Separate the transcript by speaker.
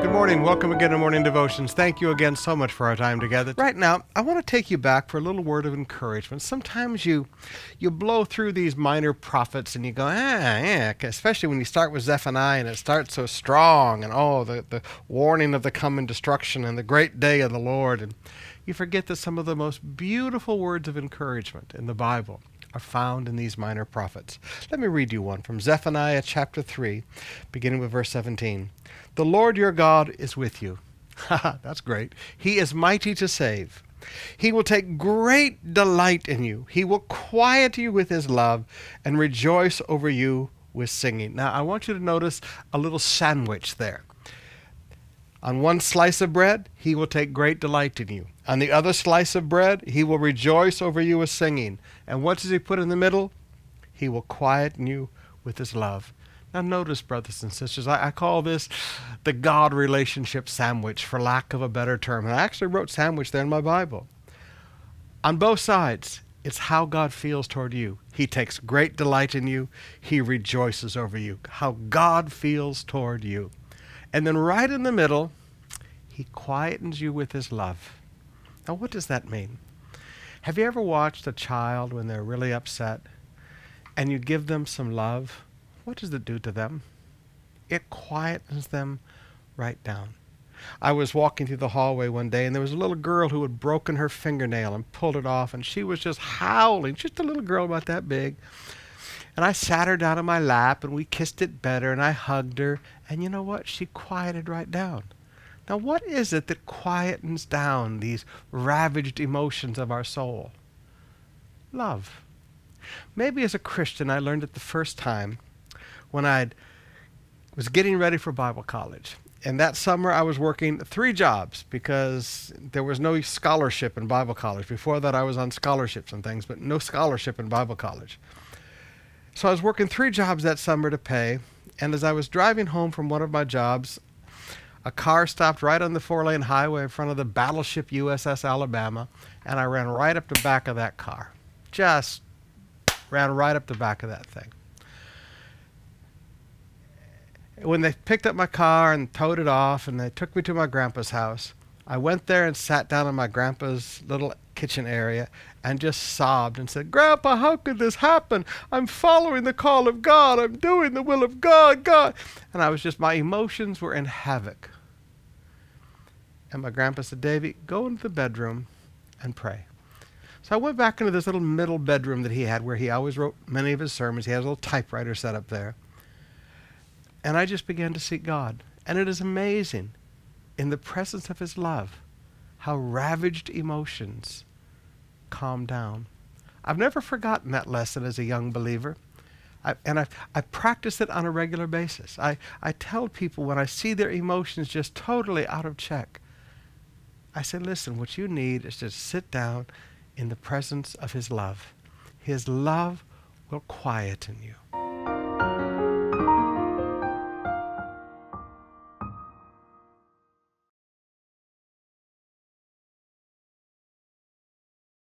Speaker 1: Good morning. Welcome again to Morning Devotions. Thank you again so much for our time together. Right now, I want to take you back for a little word of encouragement. Sometimes you you blow through these minor prophets and you go, ah, yeah, especially when you start with Zephaniah and it starts so strong and oh, the, the warning of the coming destruction and the great day of the Lord. And you forget that some of the most beautiful words of encouragement in the Bible are found in these minor prophets. Let me read you one from Zephaniah chapter 3, beginning with verse 17. The Lord your God is with you. That's great. He is mighty to save. He will take great delight in you. He will quiet you with his love and rejoice over you with singing. Now, I want you to notice a little sandwich there. On one slice of bread, he will take great delight in you. On the other slice of bread, he will rejoice over you with singing. And what does he put in the middle? He will quieten you with his love. Now, notice, brothers and sisters, I, I, call this the God relationship sandwich, for lack of a better term. And I actually wrote sandwich there in my Bible. On both sides, it's how God feels toward you. He takes great delight in you, He rejoices over you. How God feels toward you. And then right in the middle, He quietens you with His love. Now, what does that mean? Have you ever watched a child when they're really upset and you give them some love? What does it do to them? It quietens them right down. I was walking through the hallway one day and there was a little girl who had broken her fingernail and pulled it off and she was just howling, just a little girl about that big. And I sat her down on my lap and we kissed it better and I hugged her and you know what? She quieted right down. Now, what is it that quietens down these ravaged emotions of our soul? Love. Maybe as a Christian I learned it the first time when I was getting ready for Bible college. And that summer, I was working three jobs because there was no scholarship in Bible college. Before that, I was on scholarships and things, but no scholarship in Bible college. So I was working three jobs that summer to pay. And as I was driving home from one of my jobs, a car stopped right on the four lane highway in front of the battleship USS Alabama. And I ran right up the back of that car. Just ran right up the back of that thing when they picked up my car and towed it off and they took me to my grandpa's house, I went there and sat down in my grandpa's little kitchen area and just sobbed and said, Grandpa, how could this happen? I'm following the call of God. I'm doing the will of God, God. And I was just, my emotions were in havoc. And my grandpa said, Davy, go into the bedroom and pray. So I went back into this little middle bedroom that he had where he always wrote many of his sermons. He has a little typewriter set up there. And I just began to seek God. And it is amazing, in the presence of His love, how ravaged emotions calm down. I've never forgotten that lesson as a young believer. I, and I, I practice it on a regular basis. I, I tell people when I see their emotions just totally out of check, I say, listen, what you need is to sit down in the presence of His love. His love will quieten you.